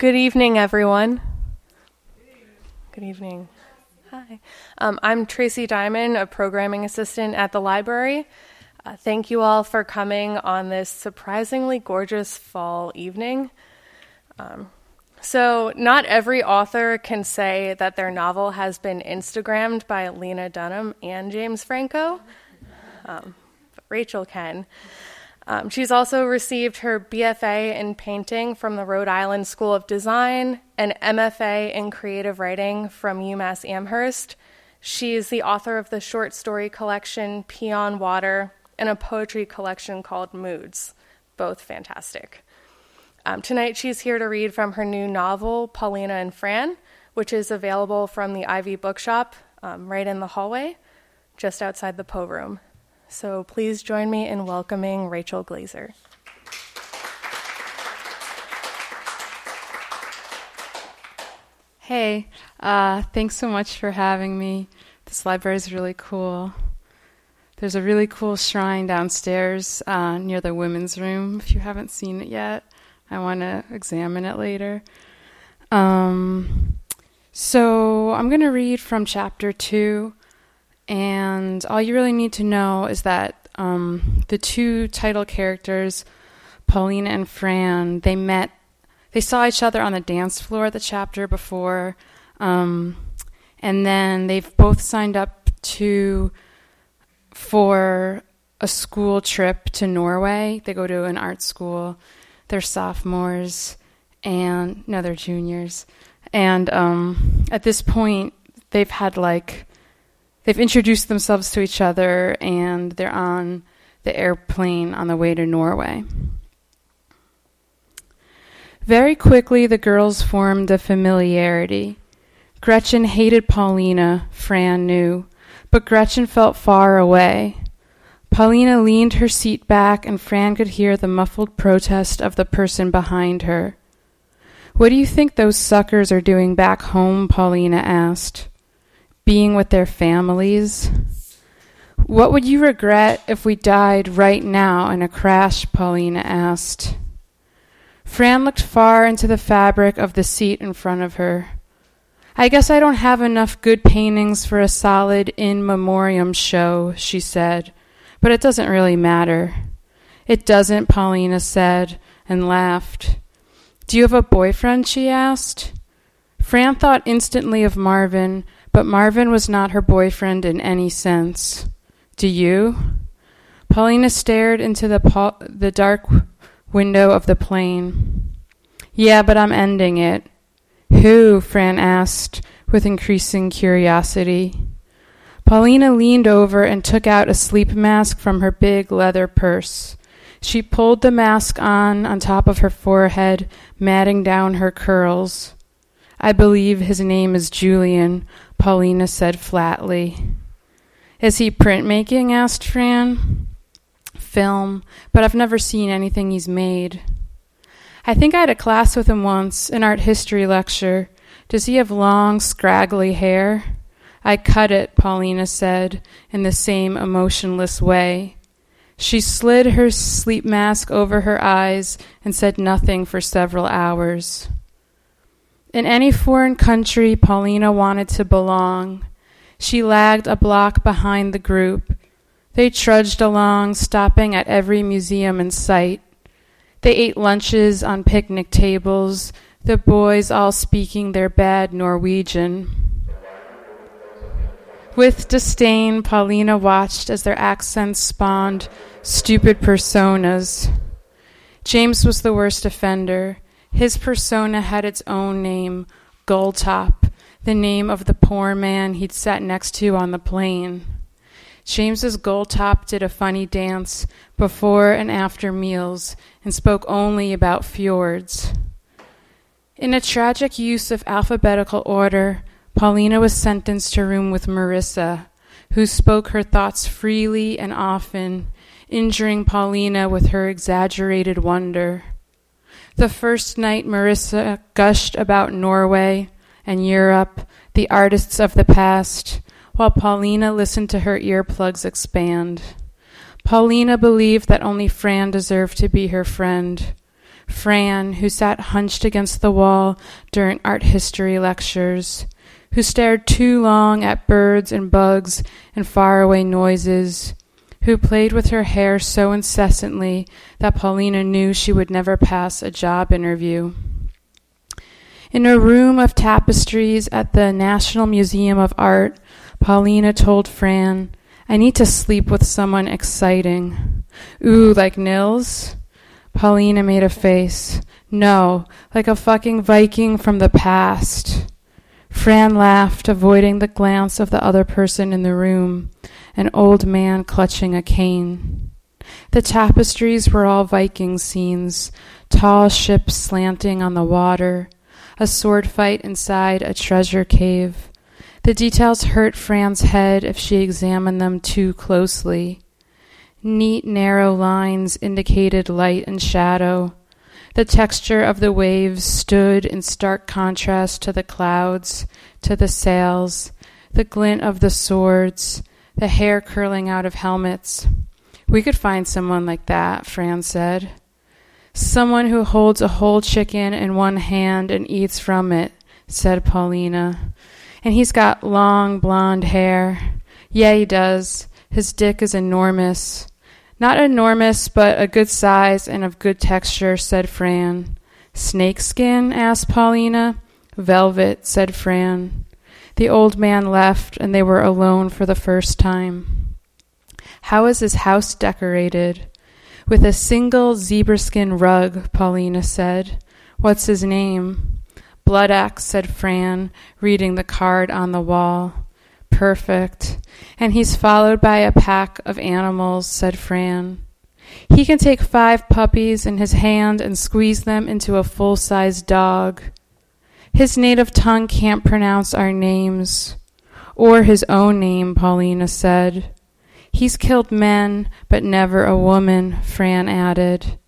Good evening, everyone. Good evening. Hi. Um, I'm Tracy Diamond, a programming assistant at the library. Uh, thank you all for coming on this surprisingly gorgeous fall evening. Um, so, not every author can say that their novel has been Instagrammed by Lena Dunham and James Franco, um, but Rachel can. Um, she's also received her BFA in painting from the Rhode Island School of Design and MFA in creative writing from UMass Amherst. She is the author of the short story collection Pee on Water and a poetry collection called Moods, both fantastic. Um, tonight, she's here to read from her new novel, Paulina and Fran, which is available from the Ivy Bookshop um, right in the hallway, just outside the Poe Room. So please join me in welcoming Rachel Glaser. Hey, uh, thanks so much for having me. This library is really cool. There's a really cool shrine downstairs uh, near the women's room. If you haven't seen it yet, I want to examine it later. Um, so I'm going to read from chapter two and all you really need to know is that um, the two title characters, Paulina and Fran, they met, they saw each other on the dance floor the chapter before, um, and then they've both signed up to for a school trip to Norway. They go to an art school. They're sophomores, and no, they're juniors. And um, at this point, they've had like they've introduced themselves to each other and they're on the airplane on the way to Norway. Very quickly, the girls formed a familiarity. Gretchen hated Paulina, Fran knew, but Gretchen felt far away. Paulina leaned her seat back, and Fran could hear the muffled protest of the person behind her. What do you think those suckers are doing back home? Paulina asked being with their families. What would you regret if we died right now in a crash? Paulina asked. Fran looked far into the fabric of the seat in front of her. I guess I don't have enough good paintings for a solid in memoriam show, she said, but it doesn't really matter. It doesn't, Paulina said, and laughed. Do you have a boyfriend? she asked. Fran thought instantly of Marvin, but Marvin was not her boyfriend in any sense. Do you? Paulina stared into the, the dark window of the plane. Yeah, but I'm ending it. Who? Fran asked with increasing curiosity. Paulina leaned over and took out a sleep mask from her big leather purse. She pulled the mask on on top of her forehead, matting down her curls. I believe his name is Julian, Paulina said flatly. Is he printmaking? asked Fran. Film, but I've never seen anything he's made. I think I had a class with him once, an art history lecture. Does he have long, scraggly hair? I cut it, Paulina said, in the same emotionless way. She slid her sleep mask over her eyes and said nothing for several hours. In any foreign country, Paulina wanted to belong. She lagged a block behind the group. They trudged along, stopping at every museum in sight. They ate lunches on picnic tables, the boys all speaking their bad Norwegian. With disdain, Paulina watched as their accents spawned stupid personas. James was the worst offender. His persona had its own name, Gulltop, the name of the poor man he'd sat next to on the plane. James's Gulltop did a funny dance before and after meals and spoke only about fjords. In a tragic use of alphabetical order, Paulina was sentenced to room with Marissa, who spoke her thoughts freely and often, injuring Paulina with her exaggerated wonder. The first night, Marissa gushed about Norway and Europe, the artists of the past, while Paulina listened to her earplugs expand. Paulina believed that only Fran deserved to be her friend. Fran, who sat hunched against the wall during art history lectures, who stared too long at birds and bugs and faraway noises, who played with her hair so incessantly that Paulina knew she would never pass a job interview. In a room of tapestries at the National Museum of Art, Paulina told Fran, I need to sleep with someone exciting. Ooh, like Nils? Paulina made a face. No, like a fucking Viking from the past. Fran laughed, avoiding the glance of the other person in the room, an old man clutching a cane. The tapestries were all Viking scenes, tall ships slanting on the water, a sword fight inside a treasure cave. The details hurt Fran's head if she examined them too closely. Neat, narrow lines indicated light and shadow. The texture of the waves stood in stark contrast to the clouds, to the sails, the glint of the swords, the hair curling out of helmets. We could find someone like that, Fran said. Someone who holds a whole chicken in one hand and eats from it, said Paulina. And he's got long blonde hair. Yeah, he does. His dick is enormous. Not enormous, but a good size and of good texture, said Fran. Snakeskin? asked Paulina. Velvet, said Fran. The old man left, and they were alone for the first time. How is his house decorated? With a single zebra skin rug, Paulina said. What's his name? Blood Axe, said Fran, reading the card on the wall. Perfect. And he's followed by a pack of animals, said Fran. He can take five puppies in his hand and squeeze them into a full sized dog. His native tongue can't pronounce our names. Or his own name, Paulina said. He's killed men, but never a woman, Fran added.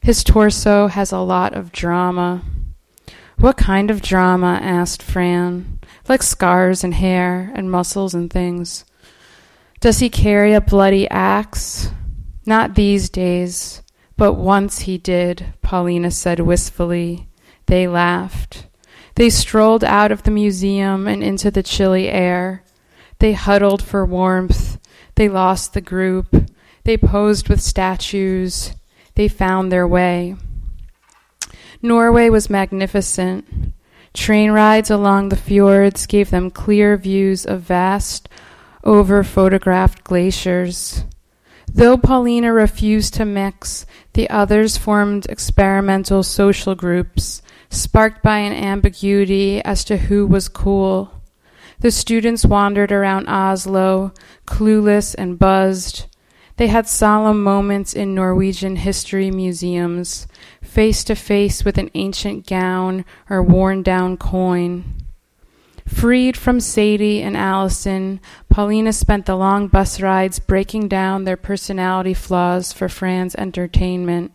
His torso has a lot of drama. What kind of drama? asked Fran. Like scars and hair and muscles and things. Does he carry a bloody axe? Not these days, but once he did, Paulina said wistfully. They laughed. They strolled out of the museum and into the chilly air. They huddled for warmth. They lost the group. They posed with statues. They found their way. Norway was magnificent. Train rides along the fjords gave them clear views of vast, over photographed glaciers. Though Paulina refused to mix, the others formed experimental social groups, sparked by an ambiguity as to who was cool. The students wandered around Oslo, clueless and buzzed. They had solemn moments in Norwegian history museums, face to face with an ancient gown or worn down coin. Freed from Sadie and Allison, Paulina spent the long bus rides breaking down their personality flaws for Fran's entertainment.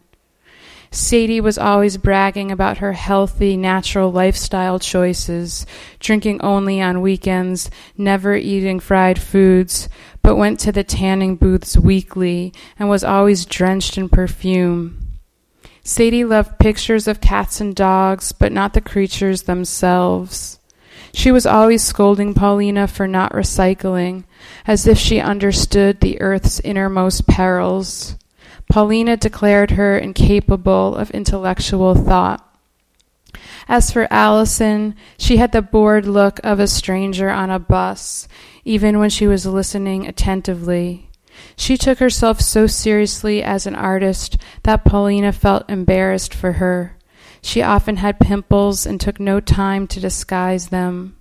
Sadie was always bragging about her healthy, natural lifestyle choices, drinking only on weekends, never eating fried foods, but went to the tanning booths weekly and was always drenched in perfume. Sadie loved pictures of cats and dogs, but not the creatures themselves. She was always scolding Paulina for not recycling, as if she understood the earth's innermost perils. Paulina declared her incapable of intellectual thought. As for Allison, she had the bored look of a stranger on a bus, even when she was listening attentively. She took herself so seriously as an artist that Paulina felt embarrassed for her. She often had pimples and took no time to disguise them.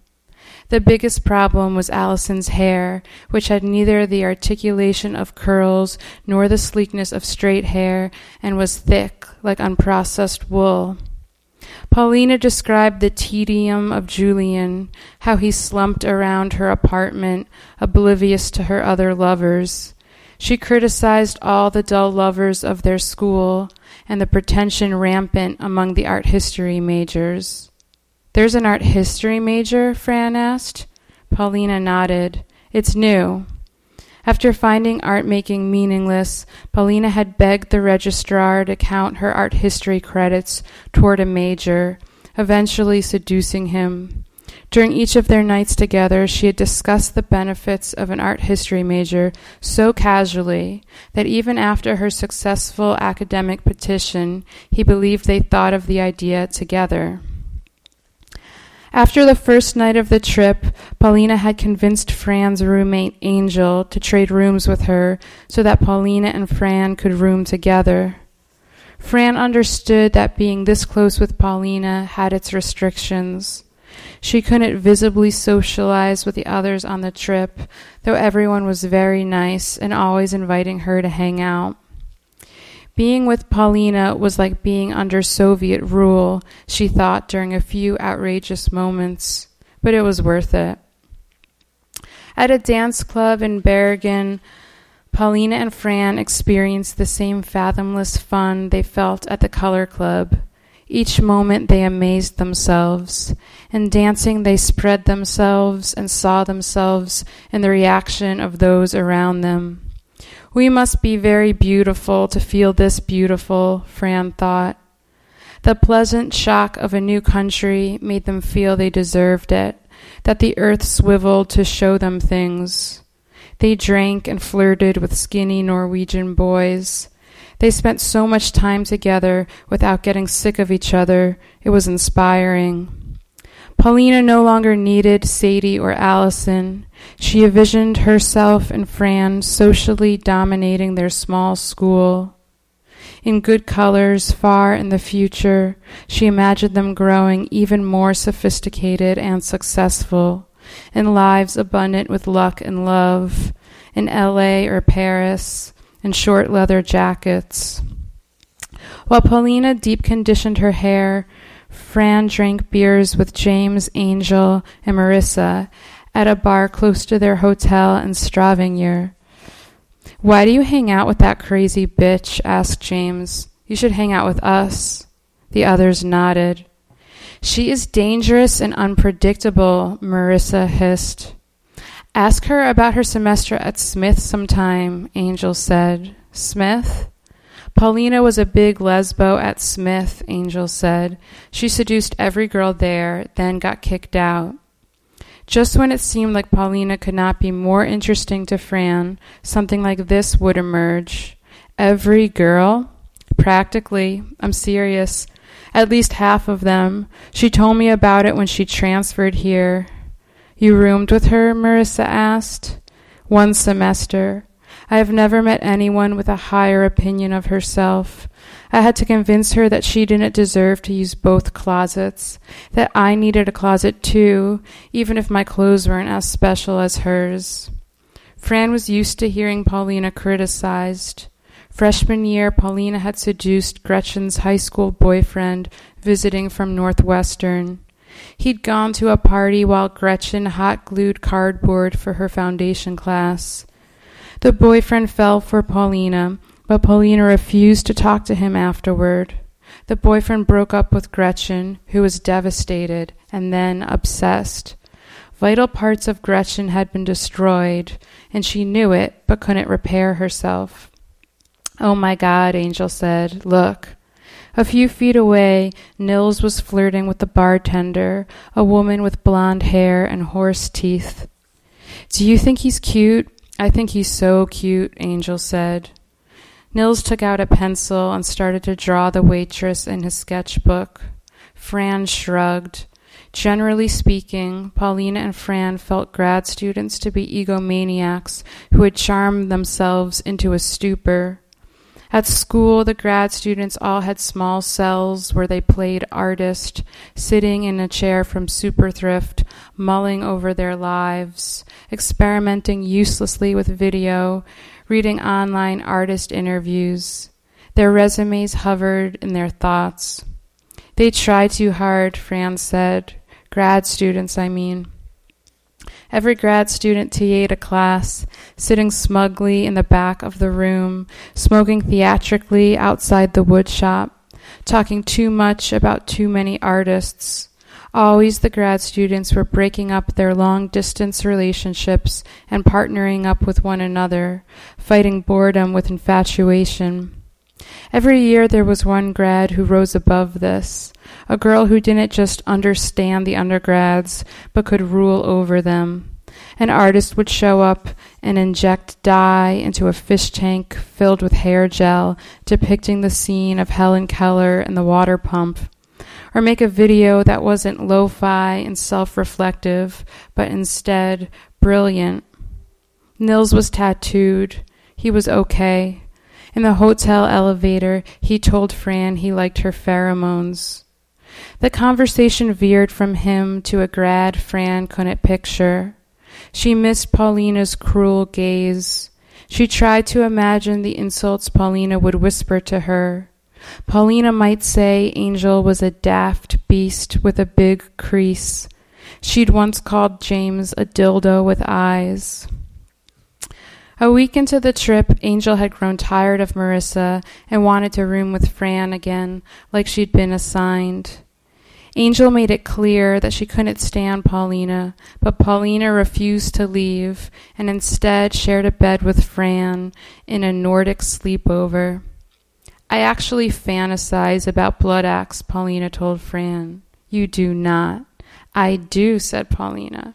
The biggest problem was Allison's hair, which had neither the articulation of curls nor the sleekness of straight hair and was thick, like unprocessed wool. Paulina described the tedium of Julian, how he slumped around her apartment, oblivious to her other lovers. She criticized all the dull lovers of their school and the pretension rampant among the art history majors. There's an art history major? Fran asked. Paulina nodded. It's new. After finding art making meaningless, Paulina had begged the registrar to count her art history credits toward a major, eventually seducing him. During each of their nights together, she had discussed the benefits of an art history major so casually that even after her successful academic petition, he believed they thought of the idea together. After the first night of the trip, Paulina had convinced Fran's roommate Angel to trade rooms with her so that Paulina and Fran could room together. Fran understood that being this close with Paulina had its restrictions. She couldn't visibly socialize with the others on the trip, though everyone was very nice and always inviting her to hang out. Being with Paulina was like being under Soviet rule, she thought during a few outrageous moments, but it was worth it. At a dance club in Bergen, Paulina and Fran experienced the same fathomless fun they felt at the color club. Each moment they amazed themselves. In dancing, they spread themselves and saw themselves in the reaction of those around them. We must be very beautiful to feel this beautiful, Fran thought. The pleasant shock of a new country made them feel they deserved it, that the earth swiveled to show them things. They drank and flirted with skinny Norwegian boys. They spent so much time together without getting sick of each other. It was inspiring. Paulina no longer needed Sadie or Allison. She envisioned herself and Fran socially dominating their small school. In good colors, far in the future, she imagined them growing even more sophisticated and successful, in lives abundant with luck and love, in LA or Paris, in short leather jackets. While Paulina deep conditioned her hair, Fran drank beers with James, Angel, and Marissa at a bar close to their hotel in Stavanger. Why do you hang out with that crazy bitch? asked James. You should hang out with us. The others nodded. She is dangerous and unpredictable, Marissa hissed. Ask her about her semester at Smith sometime, Angel said. Smith? Paulina was a big lesbo at Smith, Angel said. She seduced every girl there, then got kicked out. Just when it seemed like Paulina could not be more interesting to Fran, something like this would emerge. Every girl? Practically. I'm serious. At least half of them. She told me about it when she transferred here. You roomed with her? Marissa asked. One semester. I have never met anyone with a higher opinion of herself. I had to convince her that she didn't deserve to use both closets, that I needed a closet too, even if my clothes weren't as special as hers. Fran was used to hearing Paulina criticized. Freshman year, Paulina had seduced Gretchen's high school boyfriend visiting from Northwestern. He'd gone to a party while Gretchen hot glued cardboard for her foundation class. The boyfriend fell for Paulina, but Paulina refused to talk to him afterward. The boyfriend broke up with Gretchen, who was devastated and then obsessed. Vital parts of Gretchen had been destroyed, and she knew it but couldn't repair herself. Oh my God, Angel said. Look. A few feet away, Nils was flirting with the bartender, a woman with blonde hair and horse teeth. Do you think he's cute? I think he's so cute, Angel said. Nils took out a pencil and started to draw the waitress in his sketchbook. Fran shrugged. Generally speaking, Paulina and Fran felt grad students to be egomaniacs who had charmed themselves into a stupor. At school, the grad students all had small cells where they played artist, sitting in a chair from Super Thrift, mulling over their lives, experimenting uselessly with video, reading online artist interviews. Their resumes hovered in their thoughts. They try too hard, Fran said. Grad students, I mean. Every grad student TA'd a class, sitting smugly in the back of the room, smoking theatrically outside the woodshop, talking too much about too many artists. Always the grad students were breaking up their long distance relationships and partnering up with one another, fighting boredom with infatuation. Every year there was one grad who rose above this, a girl who didn't just understand the undergrads, but could rule over them. An artist would show up and inject dye into a fish tank filled with hair gel, depicting the scene of Helen Keller and the water pump. Or make a video that wasn't lo fi and self reflective, but instead brilliant. Nils was tattooed. He was okay. In the hotel elevator, he told Fran he liked her pheromones. The conversation veered from him to a grad Fran couldn't picture. She missed Paulina's cruel gaze. She tried to imagine the insults Paulina would whisper to her. Paulina might say Angel was a daft beast with a big crease. She'd once called James a dildo with eyes. A week into the trip, Angel had grown tired of Marissa and wanted to room with Fran again, like she'd been assigned. Angel made it clear that she couldn't stand Paulina, but Paulina refused to leave and instead shared a bed with Fran in a Nordic sleepover. I actually fantasize about blood axe, Paulina told Fran. You do not. I do, said Paulina.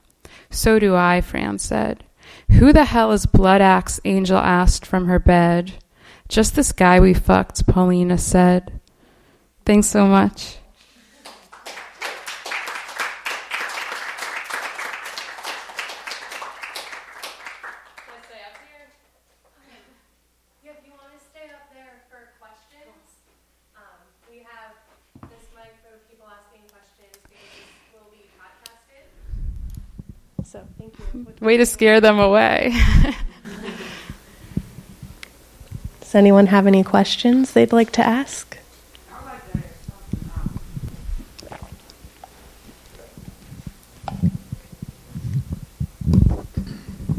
So do I, Fran said. Who the hell is Blood Axe? Angel asked from her bed. Just this guy we fucked, Paulina said. Thanks so much. Way to scare them away. Does anyone have any questions they'd like to ask?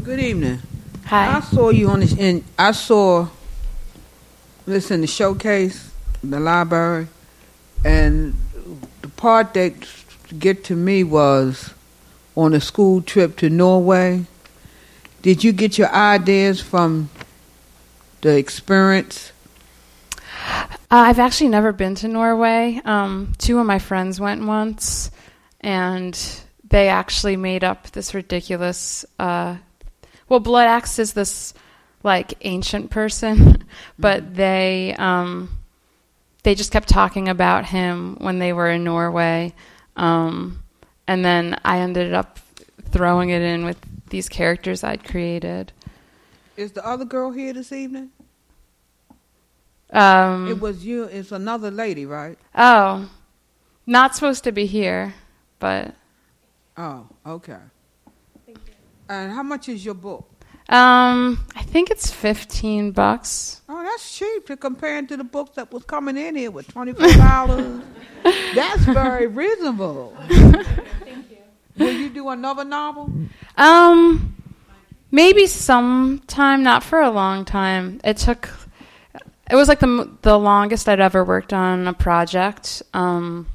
Good evening. Hi. I saw you on this, and I saw this in the showcase, the library, and the part that get to me was on a school trip to Norway. Did you get your ideas from the experience? Uh, I've actually never been to Norway. Um, two of my friends went once, and they actually made up this ridiculous. Uh, well, Blood Axe is this like ancient person, but mm-hmm. they um, they just kept talking about him when they were in Norway. Um, and then I ended up throwing it in with these characters I'd created. Is the other girl here this evening? Um, it was you. It's another lady, right? Oh, not supposed to be here, but. Oh, okay. Thank you. And how much is your book? Um, I think it's fifteen bucks. Oh, that's cheap to compare to the books that was coming in here with twenty four dollars. that's very reasonable. Will you do another novel? Um, maybe sometime, not for a long time. It took. It was like the the longest I'd ever worked on a project, um,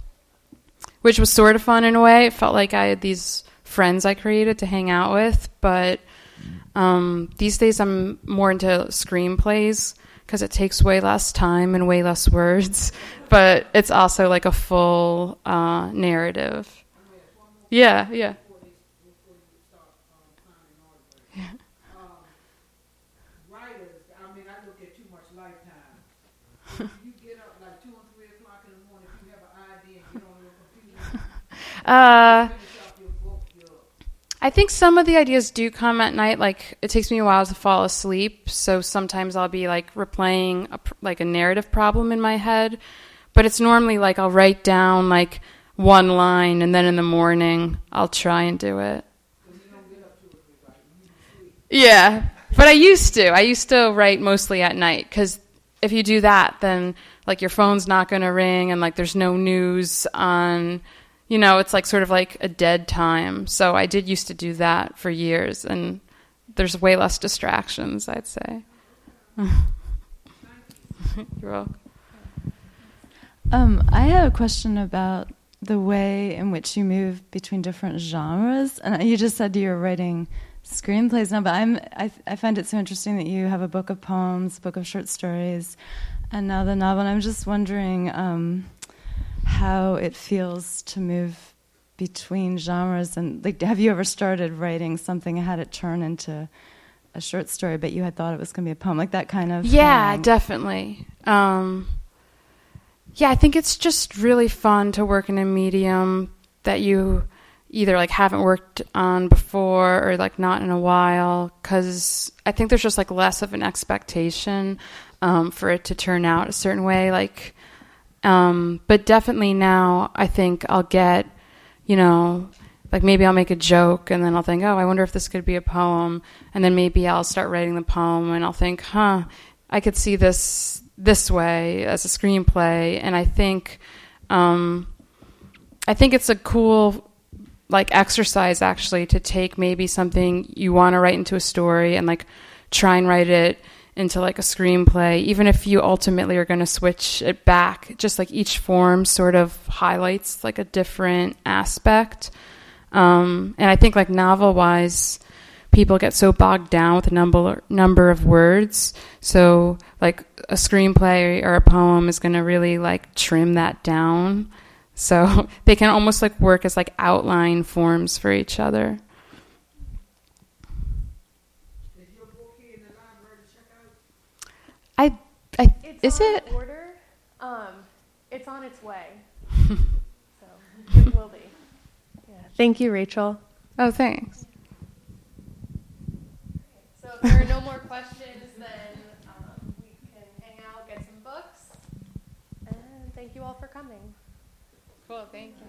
which was sort of fun in a way. It felt like I had these friends I created to hang out with, but um, these days I'm more into screenplays because it takes way less time and way less words, but it's also like a full uh, narrative. Yeah, yeah. Uh, finish up your book, you're I think some of the ideas do come at night. Like it takes me a while to fall asleep, so sometimes I'll be like replaying a, like a narrative problem in my head. But it's normally like I'll write down like one line, and then in the morning I'll try and do it. Yeah, but I used to. I used to write mostly at night because if you do that, then like your phone's not going to ring, and like there's no news on. You know, it's like sort of like a dead time. So I did used to do that for years, and there's way less distractions, I'd say. You're welcome. Um, I have a question about the way in which you move between different genres. And you just said you're writing screenplays now, but I'm I, I find it so interesting that you have a book of poems, a book of short stories, and now the novel. And I'm just wondering um, how it feels to move between genres. And like, have you ever started writing something and had it turn into a short story, but you had thought it was going to be a poem, like that kind of? Yeah, thing? definitely. Um, yeah, I think it's just really fun to work in a medium that you either like haven't worked on before or like not in a while because I think there's just like less of an expectation um, for it to turn out a certain way. Like, um, but definitely now I think I'll get, you know, like maybe I'll make a joke and then I'll think, oh, I wonder if this could be a poem, and then maybe I'll start writing the poem and I'll think, huh, I could see this this way as a screenplay, and I think, um, I think it's a cool like exercise actually to take maybe something you want to write into a story and like try and write it into like a screenplay even if you ultimately are going to switch it back. Just like each form sort of highlights like a different aspect. Um, and i think like novel wise people get so bogged down with a number number of words so like a screenplay or a poem is going to really like trim that down so they can almost like work as like outline forms for each other. I, I It's is on it? order? Um, it's on its way. so it will be. Yeah. Thank you, Rachel. Oh, thanks. There are no more questions, then um, we can hang out, get some books, and thank you all for coming. Cool, thank you.